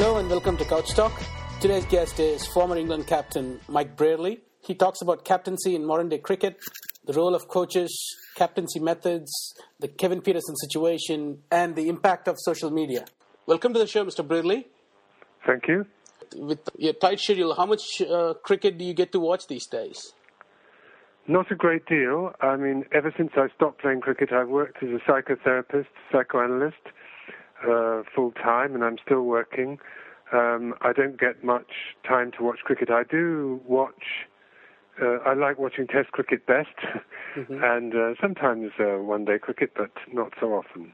Hello and welcome to Couch Talk. Today's guest is former England captain Mike Brearley. He talks about captaincy in modern day cricket, the role of coaches, captaincy methods, the Kevin Pietersen situation, and the impact of social media. Welcome to the show, Mr. Brearley. Thank you. With your tight schedule, how much uh, cricket do you get to watch these days? Not a great deal. I mean, ever since I stopped playing cricket, I've worked as a psychotherapist, psychoanalyst, uh, full time, and I'm still working. Um, I don't get much time to watch cricket. I do watch. Uh, I like watching Test cricket best, and uh, sometimes uh, one-day cricket, but not so often.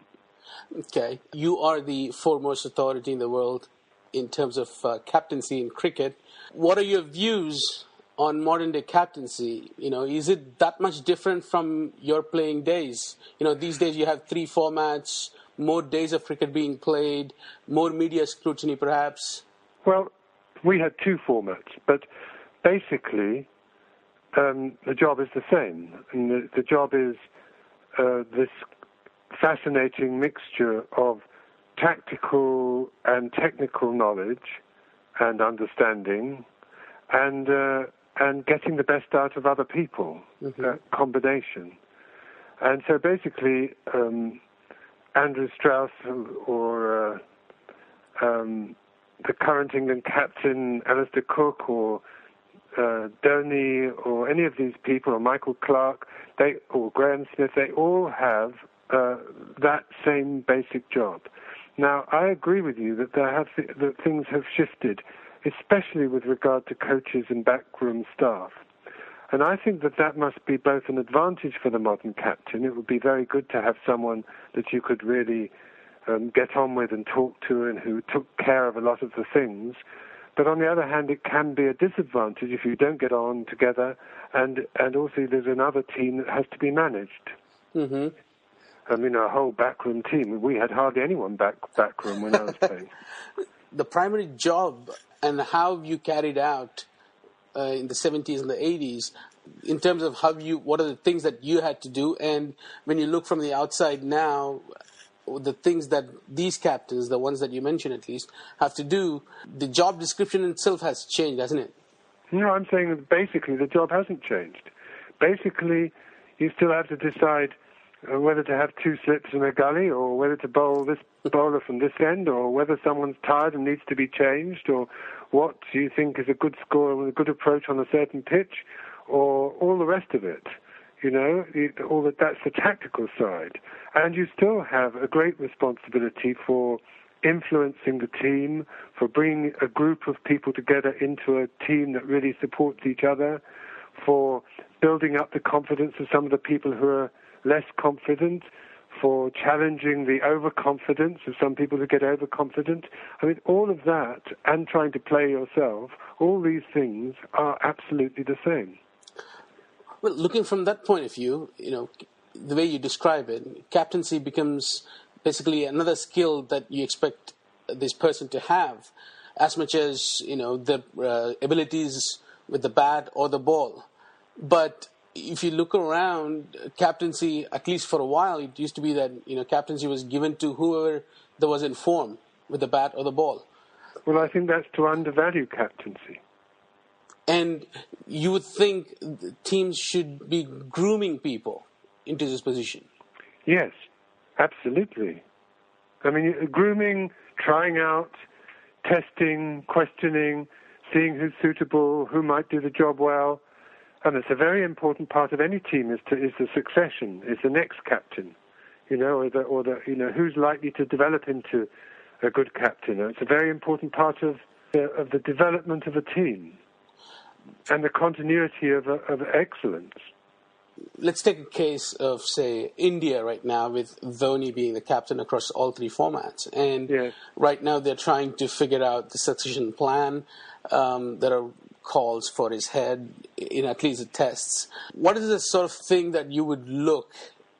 Okay. You are the foremost authority in the world in terms of uh, captaincy in cricket. What are your views on modern day captaincy? You know, is it that much different from your playing days? You know, these days you have three formats, more days of cricket being played, more media scrutiny perhaps. Well, we had two formats, but basically um, the job is the same. And the, the job is uh, this fascinating mixture of tactical and technical knowledge and understanding and uh, and getting the best out of other people, that combination. And so basically, um, Andrew Strauss or uh, um, the current England captain, Alastair Cook, or uh, Dhoni, or any of these people, or Michael Clarke, they or Graeme Smith, they all have uh, that same basic job. Now, I agree with you that there have that things have shifted, especially with regard to coaches and backroom staff. And I think that that must be both an advantage for the modern captain. It would be very good to have someone that you could really um, get on with and talk to and who took care of a lot of the things. But on the other hand, it can be a disadvantage if you don't get on together, and and also there's another team that has to be managed. hmm I mean, a whole backroom team. We had hardly anyone back backroom when I was playing. The primary job and how you carried out uh, in the 70s and the 80s in terms of how you what are the things that you had to do and when you look from the outside now the things that these captains the ones that you mentioned at least have to do the job description itself has changed hasn't it No, I'm saying that basically the job hasn't changed. Basically, you still have to decide uh, whether to have two slips in a gully or whether to bowl this bowler from this end or whether someone's tired and needs to be changed or what you think is a good score with a good approach on a certain pitch or all the rest of it. You know, all that that's the tactical side. And you still have a great responsibility for influencing the team, for bringing a group of people together into a team that really supports each other, for building up the confidence of some of the people who are less confident, for challenging the overconfidence of some people who get overconfident. I mean, all of that, and trying to play yourself, all these things are absolutely the same. well looking from that point of view you know the way you describe it captaincy becomes basically another skill that you expect this person to have as much as you know the uh, abilities with the bat or the ball but if you look around captaincy at least for a while it used to be that you know captaincy was given to whoever that was in form with the bat or the ball Well, I think that's to undervalue captaincy. and you would think teams should be grooming people into this position Yes, absolutely. I mean, grooming, trying out, testing, questioning, seeing who's suitable, who might do the job well. And it's a very important part of any team is to is the succession, is the next captain, you know, or the or the you know who's likely to develop into a good captain. And it's a very important part of the, of the development of a team and the continuity of, of excellence. let's take a case of, say, India right now, with Dhoni being the captain across all three formats. And Yes. right now they're trying to figure out the succession plan. Um, there are calls for his head in at least the tests. What is the sort of thing that you would look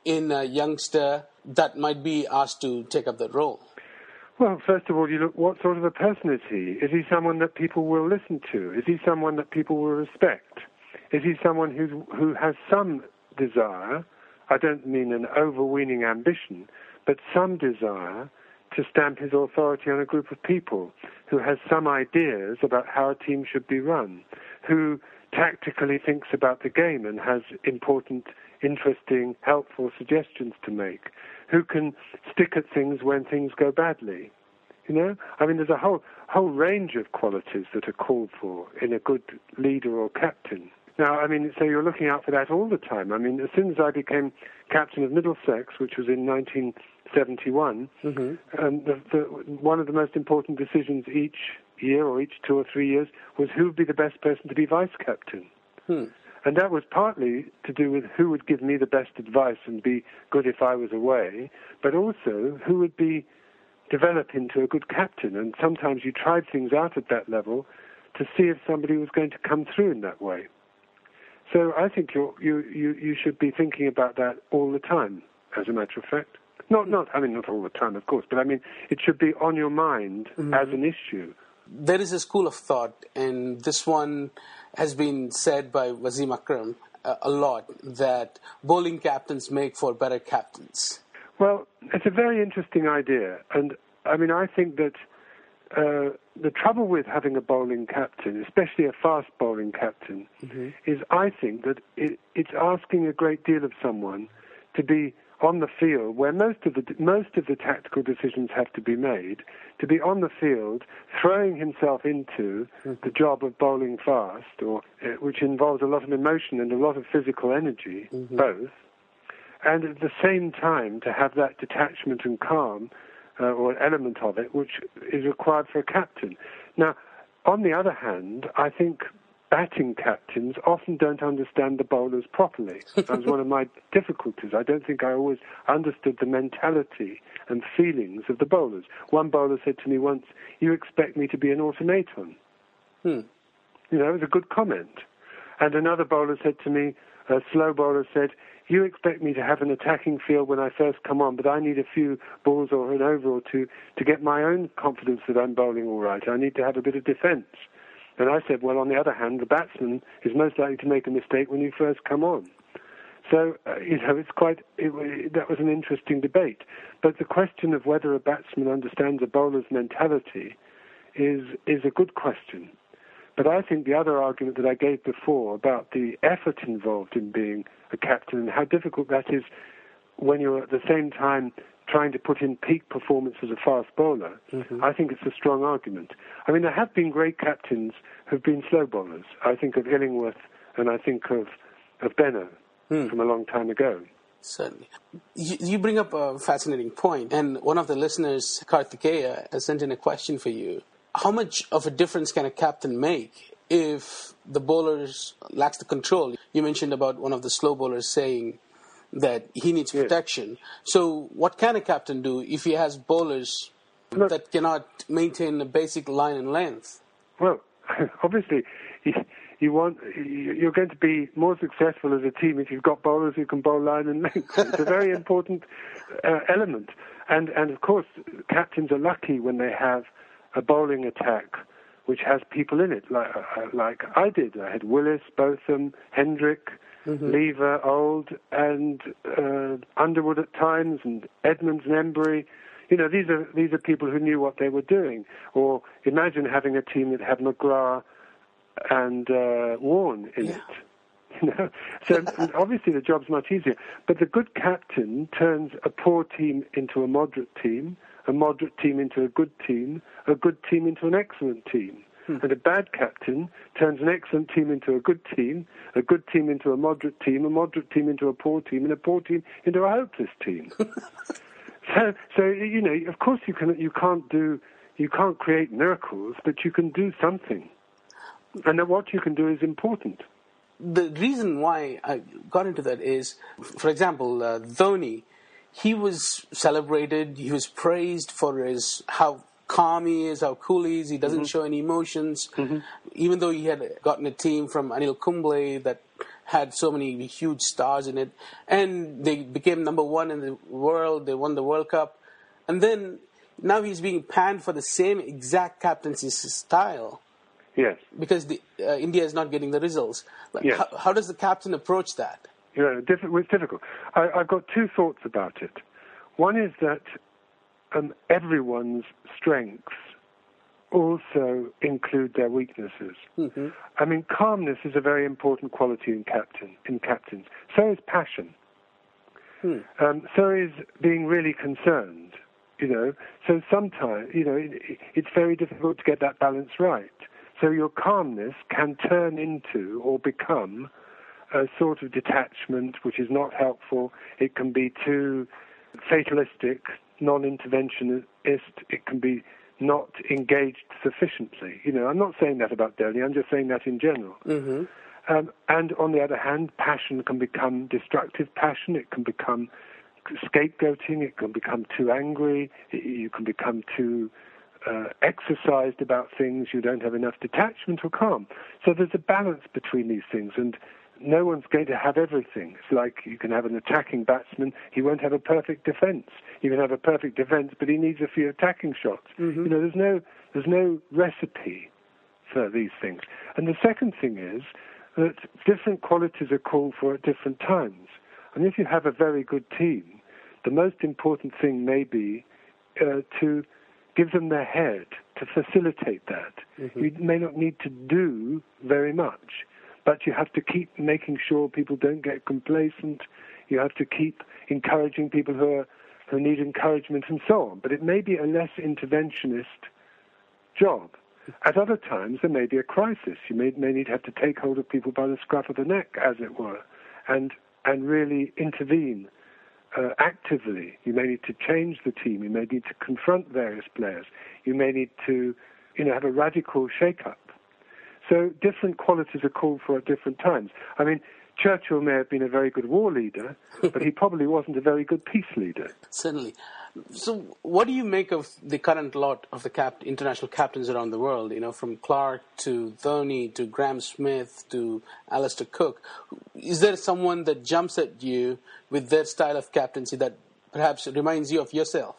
in a youngster that might be asked to take up that role? Well, first of all, you look what sort of a person is he? Is he someone that people will listen to? Is he someone that people will respect? Is he someone who's, who has some desire? I don't mean an overweening ambition, but some desire to stamp his authority on a group of people, who has some ideas about how a team should be run, who tactically thinks about the game and has important, interesting, helpful suggestions to make, who can stick at things when things go badly. You know, I mean, there's a whole whole range of qualities that are called for in a good leader or captain. Now, I mean, so you're looking out for that all the time. I mean, as soon as I became captain of Middlesex, which was in 1971, um, the, the, one of the most important decisions each year or each two or three years was who would be the best person to be vice captain. And that was partly to do with who would give me the best advice and be good if I was away, but also who would be develop into a good captain. And sometimes you tried things out at that level to see if somebody was going to come through in that way. So I think you're, you you you should be thinking about that all the time. As a matter of fact, not not I mean not all the time, of course, but I mean it should be on your mind as an issue. There is a school of thought, and this one has been said by Wasim Akram uh, a lot, that bowling captains make for better captains. Well, it's a very interesting idea, and I mean, I think that uh, the trouble with having a bowling captain, especially a fast bowling captain, is I think that it, it's asking a great deal of someone to be on the field where most of the most of the tactical decisions have to be made, to be on the field, throwing himself into the job of bowling fast, or uh, which involves a lot of emotion and a lot of physical energy, both and at the same time to have that detachment and calm, uh, or an element of it, which is required for a captain. Now, on the other hand, I think batting captains often don't understand the bowlers properly. that was one of my difficulties. I don't think I always understood the mentality and feelings of the bowlers. One bowler said to me once, "You expect me to be an automaton." Hmm. You know, it was a good comment. And another bowler said to me, a slow bowler said, You expect me to have an attacking field when I first come on, but I need a few balls or an over or two to get my own confidence that I'm bowling all right. I need to have a bit of defence. And I said, Well, on the other hand, the batsman is most likely to make a mistake when you first come on. So, uh, you know, it's quite, it, that was an interesting debate. But the question of whether a batsman understands a bowler's mentality is, is a good question. But I think the other argument that I gave before about the effort involved in being a captain and how difficult that is when you're at the same time trying to put in peak performance as a fast bowler, mm-hmm. I think it's a strong argument. I mean, there have been great captains who've been slow bowlers. I think of Illingworth and I think of, of Benaud hmm. from a long time ago. Certainly. You, you bring up a fascinating point, and one of the listeners, Karthikeya, has sent in a question for you. How much of a difference can a captain make if the bowlers lacks the control? You mentioned about one of the slow bowlers saying that he needs protection. So, what can a captain do if he has bowlers Look- that cannot maintain a basic line and length? Well, obviously, you, you want you- you're going to be more successful as a team if you've got bowlers who can bowl line and length. It's a very important uh, element, and and of course, captains are lucky when they have a bowling attack which has people in it, like uh, like I did. I had Willis, Botham, Hendrick. Lever, Old, and uh, Underwood at times, and Edmonds and Emburey. You know, these are these are people who knew what they were doing. Or imagine having a team that had McGrath and uh, Warne in it. You know, so obviously the job's much easier. But the good captain turns a poor team into a moderate team, a moderate team into a good team, a good team into an excellent team. And a bad captain turns an excellent team into a good team, a good team into a moderate team, a moderate team into a poor team, and a poor team into a hopeless team. so, so you know, of course you can you can't do you can't create miracles, but you can do something, and what you can do is important. the reason why I got into that is, for example, uh, Dhoni, he was celebrated, he was praised for his how calm he is, how cool he is. He doesn't show any emotions, even though he had gotten a team from Anil Kumble that had so many huge stars in it, and they became number one in the world. They won the World Cup, and then now he's being panned for the same exact captaincy style Yes. because the, uh, India is not getting the results. Like, Yes. how, how does the captain approach that? Yeah, diff- it's difficult. I, I've got two thoughts about it. One is that um, everyone's strengths also include their weaknesses. I mean, calmness is a very important quality in captain in captains. So is passion. Um, so is being really concerned. You know, so sometimes you know it, it's very difficult to get that balance right. So your calmness can turn into or become a sort of detachment which is not helpful. It can be too fatalistic, non-interventionist. It can be not engaged sufficiently. You know, I'm not saying that about Dhoni, I'm just saying that in general. Um, and on the other hand, passion can become destructive passion. It can become scapegoating. It can become too angry. It, you can become too uh, exercised about things. You don't have enough detachment or calm. So there's a balance between these things, and no one's going to have everything. It's like you can have an attacking batsman. He won't have a perfect defence. You can have a perfect defence, but he needs a few attacking shots. You know, there's no there's no recipe for these things. And the second thing is that different qualities are called for at different times. And if you have a very good team, the most important thing may be uh, to give them their head to facilitate that. You may not need to do very much, but you have to keep making sure people don't get complacent. You have to keep encouraging people who are who need encouragement and so on. But it may be a less interventionist job. At other times, there may be a crisis. You may, may need to have to take hold of people by the scruff of the neck, as it were, and and really intervene uh, actively. You may need to change the team. You may need to confront various players. You may need to, you know, have a radical shake-up. So different qualities are called for at different times. I mean, Churchill may have been a very good war leader, but he probably wasn't a very good peace leader. Certainly. So, what do you make of the current lot of the cap- international captains around the world? You know, from Clarke to Dhoni to Graeme Smith to Alastair Cook. Is there someone that jumps at you with their style of captaincy that perhaps reminds you of yourself?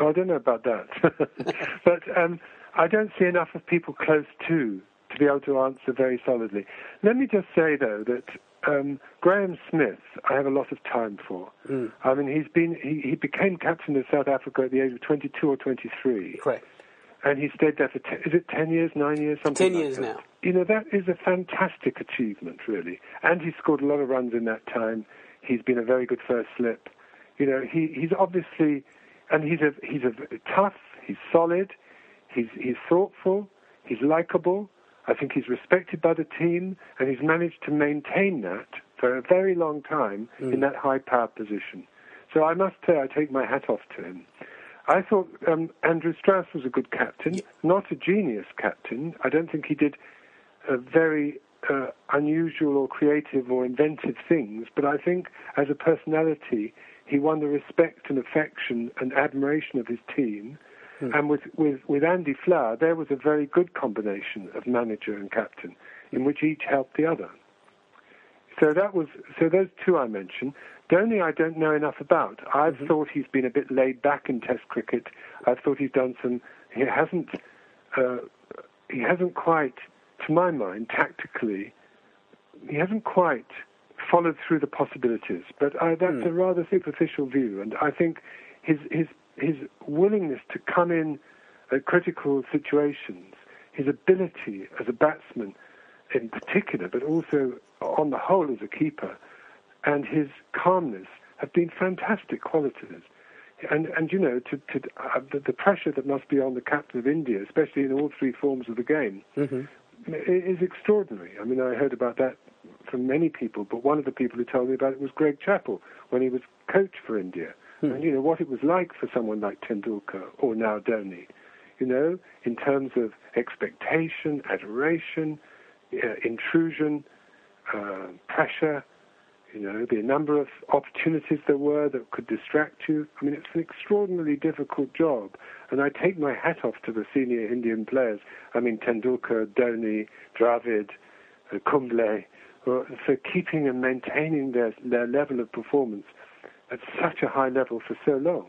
Oh, I don't know about that, but um, I don't see enough of people close to to be able to answer very solidly. Let me just say though that um, Graeme Smith, I have a lot of time for. I mean, he's been he, he became captain of South Africa at the age of 22 or 23, Correct. and he stayed there for te- is it 10 years, nine years, something. 10 like years that. now. You know that is a fantastic achievement, really, and he scored a lot of runs in that time. He's been a very good first slip. You know, he he's obviously, and he's a he's a tough. He's solid. He's he's thoughtful. He's likable. I think he's respected by the team, and he's managed to maintain that for a very long time in that high power position. So I must say, I take my hat off to him. I thought um, Andrew Strauss was a good captain, not a genius captain. I don't think he did uh, very uh, unusual or creative or inventive things, but I think as a personality, he won the respect and affection and admiration of his team. Hmm. And with, with, with Andy Flower, there was a very good combination of manager and captain, in which each helped the other. So that was so those two I mentioned. Dhoni I don't know enough about. I've mm-hmm. thought he's been a bit laid back in Test cricket. I've thought he's done some. He hasn't. Uh, he hasn't quite, to my mind, tactically. He hasn't quite followed through the possibilities. But I, that's hmm. a rather superficial view, and I think his his his willingness to come in at critical situations, his ability as a batsman in particular, but also on the whole as a keeper, and his calmness have been fantastic qualities. And and you know to, to uh, the, the pressure that must be on the captain of India, especially in all three forms of the game, i- is extraordinary. I mean, I heard about that from many people, but one of the people who told me about it was Greg Chappell when he was coach for India, and you know what it was like for someone like Tendulkar or now Dhoni, you know, in terms of expectation, adoration, uh, intrusion, uh, pressure. You know, the number of opportunities there were that could distract you. I mean, it's an extraordinarily difficult job, and I take my hat off to the senior Indian players. I mean, Tendulkar, Dhoni, Dravid, uh, Kumble, for, for keeping and maintaining their their level of performance at such a high level for so long.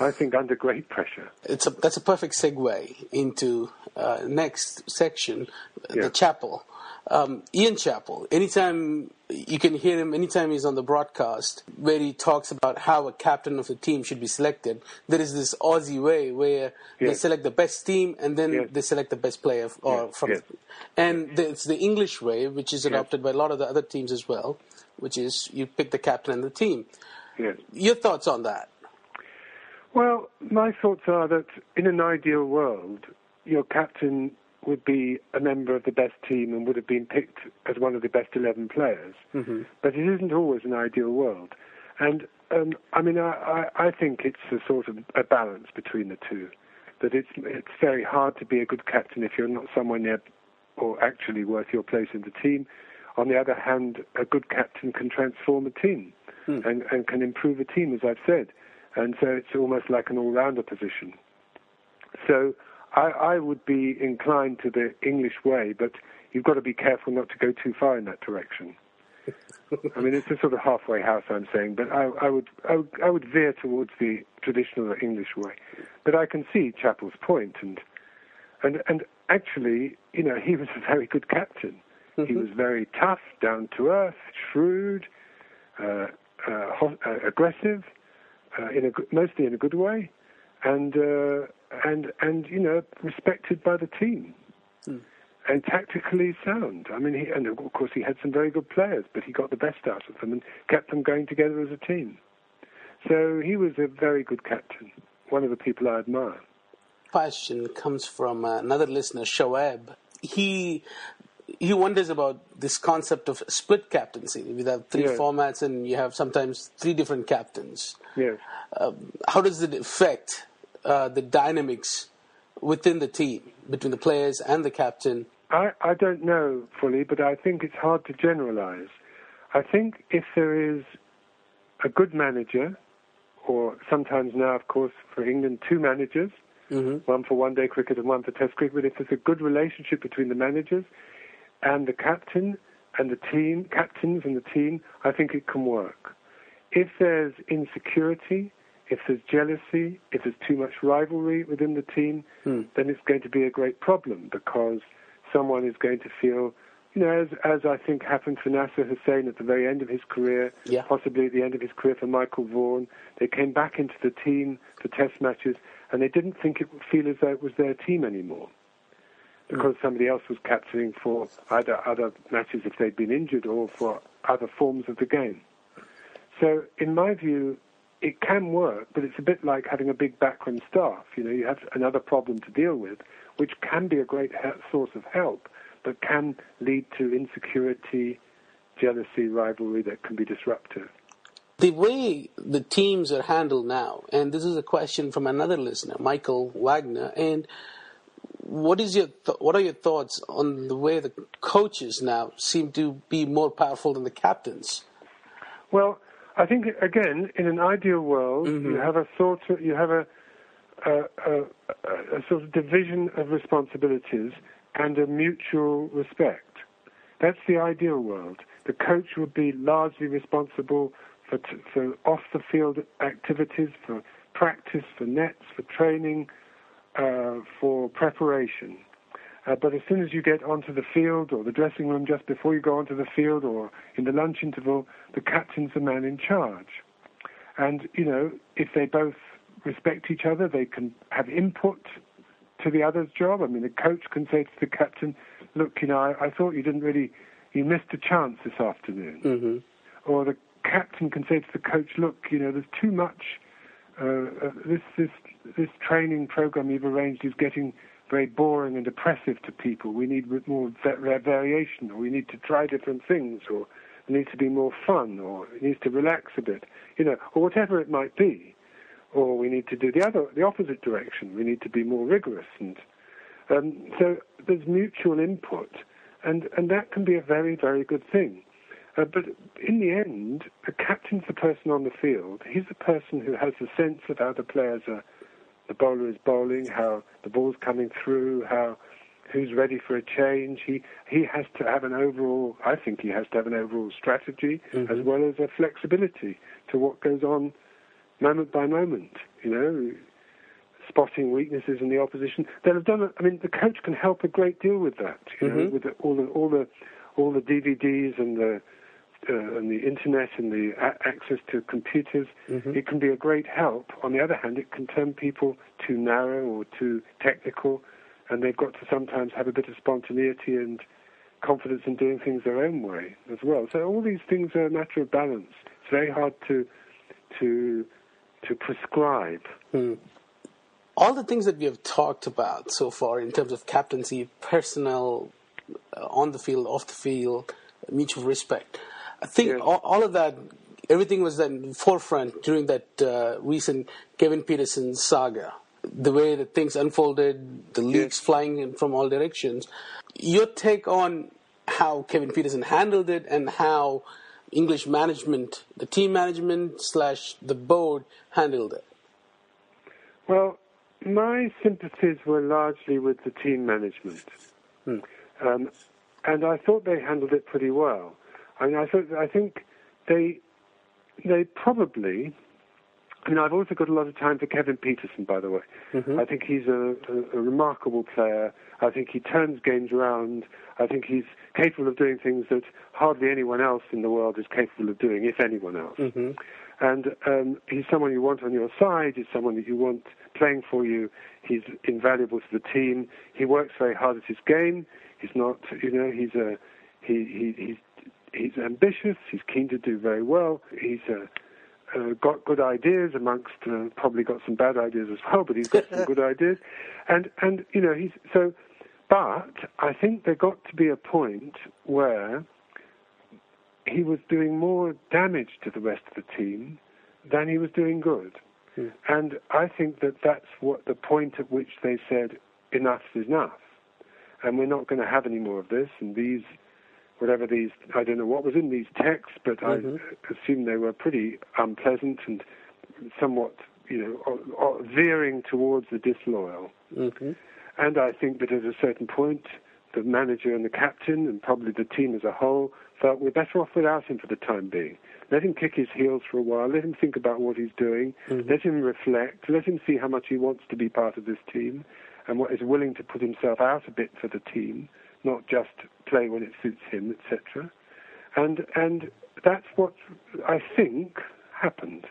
I think under great pressure. It's a, that's a perfect segue into uh, next section, Yeah. the Chappell. Um, Ian Chappell, anytime you can hear him, anytime he's on the broadcast, where he talks about how a captain of the team should be selected, there is this Aussie way where they select the best team and then Yes. they select the best player f- or Yes, from yes. and the, it's the English way, which is adopted by a lot of the other teams as well, which is you pick the captain and the team. Yes. Your thoughts on that? Well, my thoughts are that in an ideal world, your captain would be a member of the best team and would have been picked as one of the best 11 players. Mm-hmm. But it isn't always an ideal world. And um, I mean, I, I, I think it's a sort of a balance between the two. That it's it's very hard to be a good captain if you're not somewhere near or actually worth your place in the team. On the other hand, a good captain can transform a team and, and can improve a team, as I've said. And so it's almost like an all-rounder position. So I, I would be inclined to the English way, but you've got to be careful not to go too far in that direction. I mean, it's a sort of halfway house, I'm saying, but I, I would, I would, I would veer towards the traditional English way. But I can see Chappell's point, and and and actually, you know, he was a very good captain. He was very tough, down to earth, shrewd, uh, aggressive, uh, in a mostly in a good way, and uh, and and you know, respected by the team and tactically sound. I mean, he, and of course he had some very good players, but he got the best out of them and kept them going together as a team. So he was a very good captain, one of the people I admire. question comes from uh, another listener, Shoaib. He he wonders about this concept of split captaincy. We have three Yes. formats, and you have sometimes three different captains. Yes. How does it affect uh, the dynamics within the team between the players and the captain? I, I don't know fully, but I think it's hard to generalize. I think if there is a good manager, or sometimes now, of course, for England, two managers, one for one day cricket and one for test cricket, but if there's a good relationship between the managers and the captain and the team, captains and the team, I think it can work. If there's insecurity, if there's jealousy, if there's too much rivalry within the team, hmm. then it's going to be a great problem because someone is going to feel, you know, as, as I think happened for Nasser Hussain at the very end of his career, Yeah. possibly at the end of his career for Michael Vaughan. They came back into the team for test matches and they didn't think it would feel as though it was their team anymore because somebody else was captaining for either other matches if they'd been injured or for other forms of the game. So, in my view, it can work, but it's a bit like having a big backroom staff. You know, you have another problem to deal with, which can be a great source of help, but can lead to insecurity, jealousy, rivalry that can be disruptive. The way the teams are handled now, and this is a question from another listener, Michael Wagner, and what is your th- what are your thoughts on the way the coaches now seem to be more powerful than the captains? Well, I think again, in an ideal world, you mm-hmm. have a sort of you have a a, a a a sort of division of responsibilities and a mutual respect. That's the ideal world. The coach would be largely responsible for t- for off the field activities, for practice, for nets, for training, uh, for preparation. Uh, but as soon as you get onto the field or the dressing room just before you go onto the field or in the lunch interval, the captain's the man in charge. And, you know, if they both respect each other, they can have input to the other's job. I mean, the coach can say to the captain, look, you know, I, I thought you didn't really, you missed a chance this afternoon. Mm-hmm. Or the captain can say to the coach, look, you know, there's too much uh, uh, this this this training program you've arranged is getting very boring and oppressive to people. We need more variation, or we need to try different things, or there needs to be more fun, or it needs to relax a bit, you know, or whatever it might be. Or we need to do the other, the opposite direction. We need to be more rigorous, and um, so there's mutual input, and and that can be a very very good thing. Uh, but in the end, the captain's the person on the field. He's the person who has the sense of how the players are, the bowler is bowling, how the ball's coming through, how who's ready for a change. He he has to have an overall. I think he has to have an overall strategy Mm-hmm. as well as a flexibility to what goes on moment by moment. You know, spotting weaknesses in the opposition. They'll have done. I mean, the coach can help a great deal with that. You know, Mhm. with the, all the all the all the DVDs and the uh, and the internet and the a- access to computers. Mhm. It can be a great help. On the other hand, it can turn people too narrow or too technical, and they've got to sometimes have a bit of spontaneity and confidence in doing things their own way as well. So all these things are a matter of balance. It's very hard to to to prescribe. all the things that we have talked about so far in terms of captaincy, personnel, uh, on the field, off the field, mutual respect. I think Yeah. all, all of that, everything was in forefront during that uh, recent Kevin Pietersen saga. The way that things unfolded, the leaks flying in from all directions. Your take on how Kevin Pietersen handled it and how English management, the team management slash the board handled it. Well, my sympathies were largely with the team management, um, and I thought they handled it pretty well. I mean, I thought I think they they probably. I mean, I've also got a lot of time for Kevin Pietersen, by the way. I think he's a, a, a remarkable player. I think he turns games around. I think he's capable of doing things that hardly anyone else in the world is capable of doing, if anyone else. And um, he's someone you want on your side. He's someone that you want playing for you. He's invaluable to the team. He works very hard at his game. He's not, you know, he's a he, he he's he's ambitious. He's keen to do very well. He's uh, uh, got good ideas amongst uh, probably got some bad ideas as well, but he's got some good ideas. And and you know he's so. But I think there got to be a point where he was doing more damage to the rest of the team than he was doing good. And I think that that's what the point at which they said enough is enough, and we're not going to have any more of this. And these, whatever these, I don't know what was in these texts, but I mm-hmm. assume they were pretty unpleasant and somewhat, you know, veering towards the disloyal. Mm-hmm. And I think that at a certain point, the manager and the captain, and probably the team as a whole, felt we're better off without him for the time being. Let him kick his heels for a while. Let him think about what he's doing. Mm-hmm. Let him reflect. Let him see how much he wants to be part of this team, and what is willing to put himself out a bit for the team, not just play when it suits him, etc. And and that's what I think happened.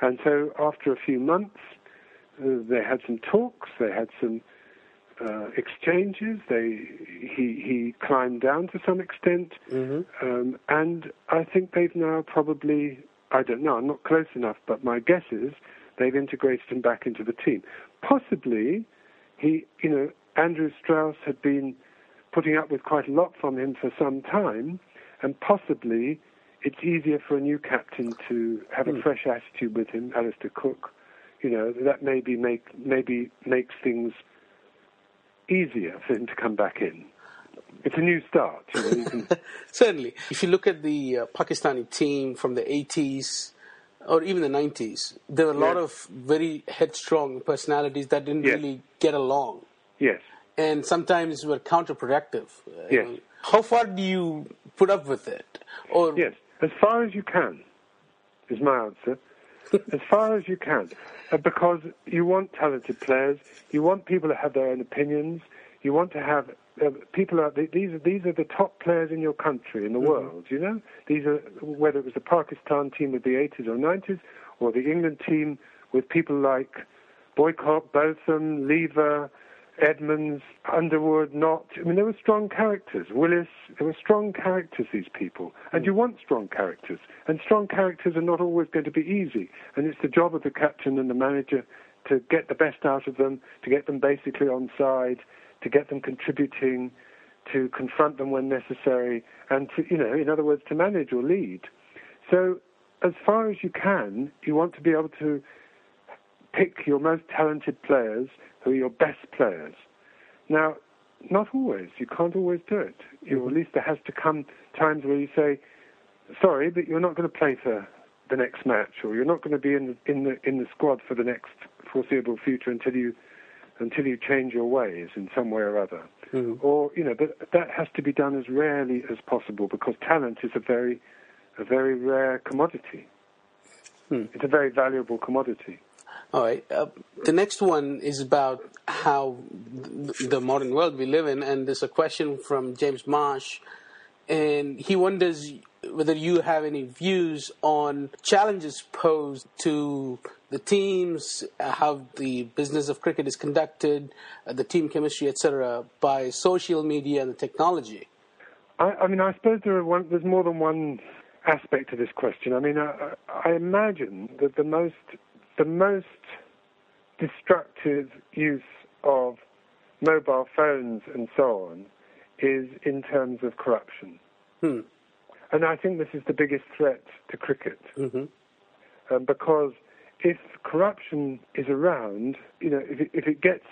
And so after a few months, uh, they had some talks. They had some uh, exchanges. They he he climbed down to some extent, um, and I think they've now probably I don't know. I'm not close enough, but my guess is they've integrated him back into the team. Possibly, he you know Andrew Strauss had been putting up with quite a lot from him for some time, and possibly it's easier for a new captain to have a fresh attitude with him, Alastair Cook. You know that maybe make maybe makes things easier for him to come back in. It's a new start. You know, you can, Certainly. If you look at the uh, Pakistani team from the 80s or even the 90s, there were a lot of very headstrong personalities that didn't Yes. really get along yes. And sometimes were counterproductive. Uh, Yes. How far do you put up with it? Or Yes, as far as you can, is my answer. as far as you can, uh, because you want talented players, you want people to have their own opinions, you want to have uh, people are these are these are the top players in your country in the world. You know, these are whether it was the Pakistan team of the 80s or 90s, or the England team with people like Boycott, Botham, Lever, Edmonds, Underwood, Knott. I mean, they were strong characters. Willis, they were strong characters, these people. And you want strong characters. And strong characters are not always going to be easy. And it's the job of the captain and the manager to get the best out of them, to get them basically on side, to get them contributing, to confront them when necessary, and to, you know, in other words, to manage or lead. So, as far as you can, you want to be able to pick your most talented players who are your best players. Now, not always. You can't always do it. You, at least there has to come times where you say, "Sorry, but you're not going to play for the next match, or you're not going to be in the in the in the squad for the next foreseeable future until you until you change your ways in some way or other." Mhm. Or you know, but that has to be done as rarely as possible because talent is a very a very rare commodity. Hmm. It's a very valuable commodity. All right. Uh, the next one is about how th- the modern world we live in, and there's a question from James Marsh, and he wonders whether you have any views on challenges posed to the teams, uh, how the business of cricket is conducted, uh, the team chemistry, etc., by social media and the technology. I, I mean, I suppose there one, there's more than one aspect to this question. I mean, I, I imagine that the most the most destructive use of mobile phones and so on is in terms of corruption. Hmm. And I think this is the biggest threat to cricket hmm um, because if corruption is around, you know, if it, if it gets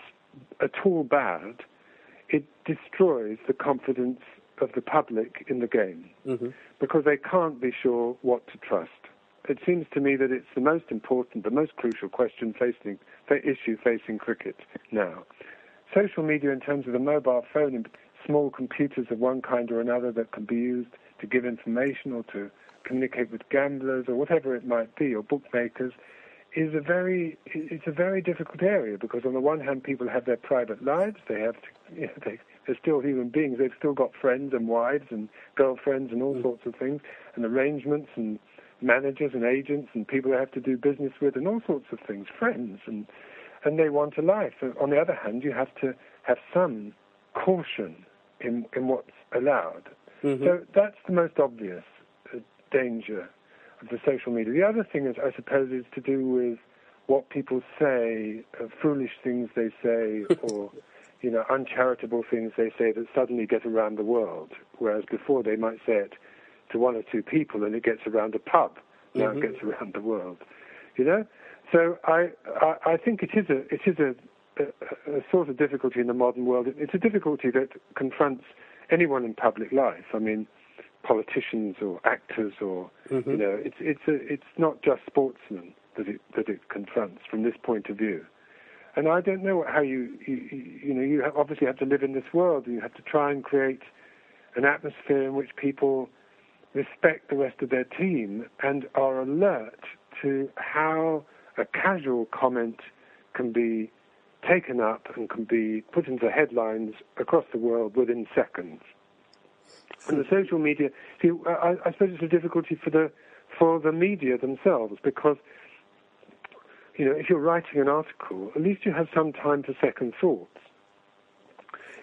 at all bad, it destroys the confidence of the public in the game hmm because they can't be sure what to trust. It seems to me that it's the most important, the most crucial question facing the issue facing cricket now. Social media, in terms of the mobile phone and small computers of one kind or another that can be used to give information or to communicate with gamblers or whatever it might be, or bookmakers, is a very it's a very difficult area because on the one hand people have their private lives, they have to, you know, they, they're still human beings, they've still got friends and wives and girlfriends and all mm. sorts of things and arrangements and managers and agents and people they have to do business with and all sorts of things, friends and and they want a life. On the other hand, you have to have some caution in in what's allowed. Mhm. So that's the most obvious uh, danger of the social media. The other thing is, I suppose, is to do with what people say, uh, foolish things they say, or you know, uncharitable things they say that suddenly get around the world, whereas before they might say it to one or two people and it gets around a pub. Now Mhm. it gets around the world. You know, so I I, I think it is a it is a, a, a sort of difficulty in the modern world. It's a difficulty that confronts anyone in public life. I mean, politicians or actors or Mhm. you know, it's it's a, it's not just sportsmen that it that it confronts from this point of view. And I don't know how you you, you- know you have, obviously have to live in this world and you have to try and create an atmosphere in which people respect the rest of their team and are alert to how a casual comment can be taken up and can be put into headlines across the world within seconds. And the social media, see, I, I suppose it's a difficulty for the for the media themselves because you know if you're writing an article, at least you have some time for second thoughts.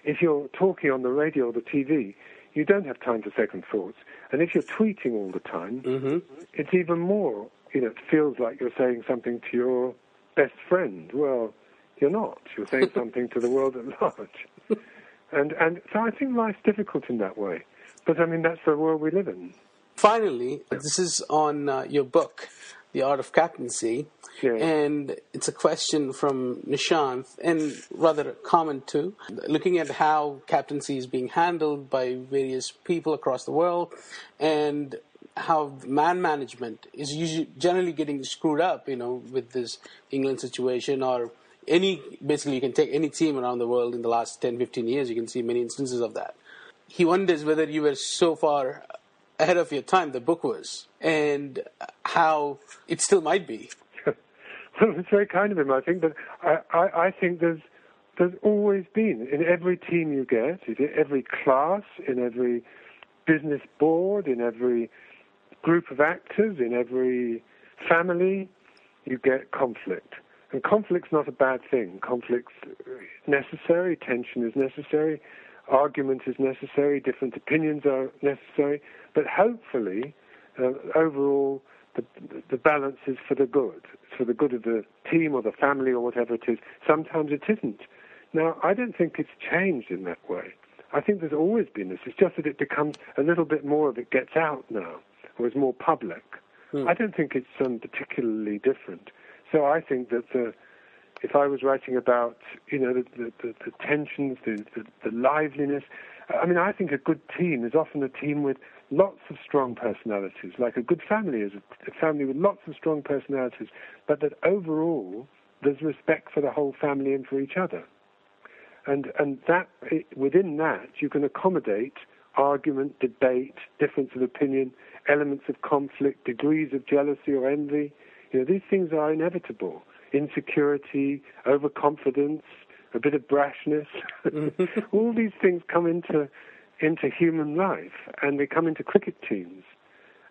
If you're talking on the radio or the TV, you don't have time for second thoughts. And if you're tweeting all the time, hmm it's even more, you know, it feels like you're saying something to your best friend. Well, you're not. You're saying something to the world at large. And, and so I think life's difficult in that way. But I mean, that's the world we live in. Finally, this is on uh, your book, The Art of Captaincy, and it's a question from Nishant, and rather common too, looking at how captaincy is being handled by various people across the world, and how man management is usually generally getting screwed up, you know, with this England situation or any basically you can take any team around the world in the last 10 15 years you can see many instances of that. He wonders whether you were so far ahead of your time the book was and how it still might be Well, it's very kind of him. I think, but I, I, I think there's there's always been in every team you get, in every class, in every business board, in every group of actors, in every family, you get conflict. And conflict's not a bad thing. Conflict's necessary. Tension is necessary. Argument is necessary. Different opinions are necessary. But hopefully, uh, overall, the, the balance is for the good. It's for the good of the team or the family or whatever it is. Sometimes it isn't. Now, I don't think it's changed in that way. I think there's always been this. It's just that it becomes a little bit more of it gets out now, or is more public. I don't think it's um, particularly different. So I think that the if I was writing about, you know, the, the, the, the tensions, the, the, the liveliness, I mean, I think a good team is often a team with lots of strong personalities, like a good family is a, family with lots of strong personalities, but that overall there's respect for the whole family and for each other. And, and that, within that, you can accommodate argument, debate, difference of opinion, elements of conflict, degrees of jealousy or envy. You know, these things are inevitable. Insecurity, overconfidence, a bit of brashness. Mm-hmm. All these things come into into human life, and they come into cricket teams.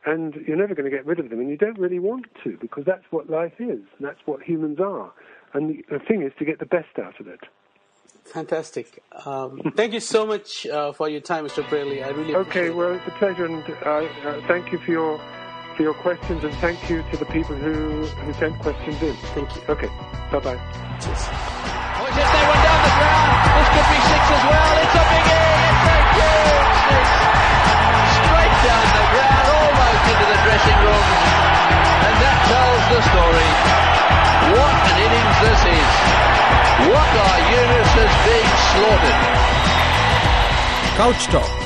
And you're never going to get rid of them, and you don't really want to, because that's what life is, and that's what humans are. And the, the thing is to get the best out of it. Fantastic. Um, thank you so much uh, for your time, Mr. Brearley. I really okay. Well, it's a pleasure, and uh, uh, thank you for your for your questions, and thank you to the people who who sent questions in. Thank you. Okay. Bye bye. Cheers. Oh, it's just they one down the ground. This could be six as well. It's a big in. It's a six. Straight down the ground, almost into the dressing room. And that tells the story. What an innings this is. Waqar Younis has been slaughtered. Couch Talk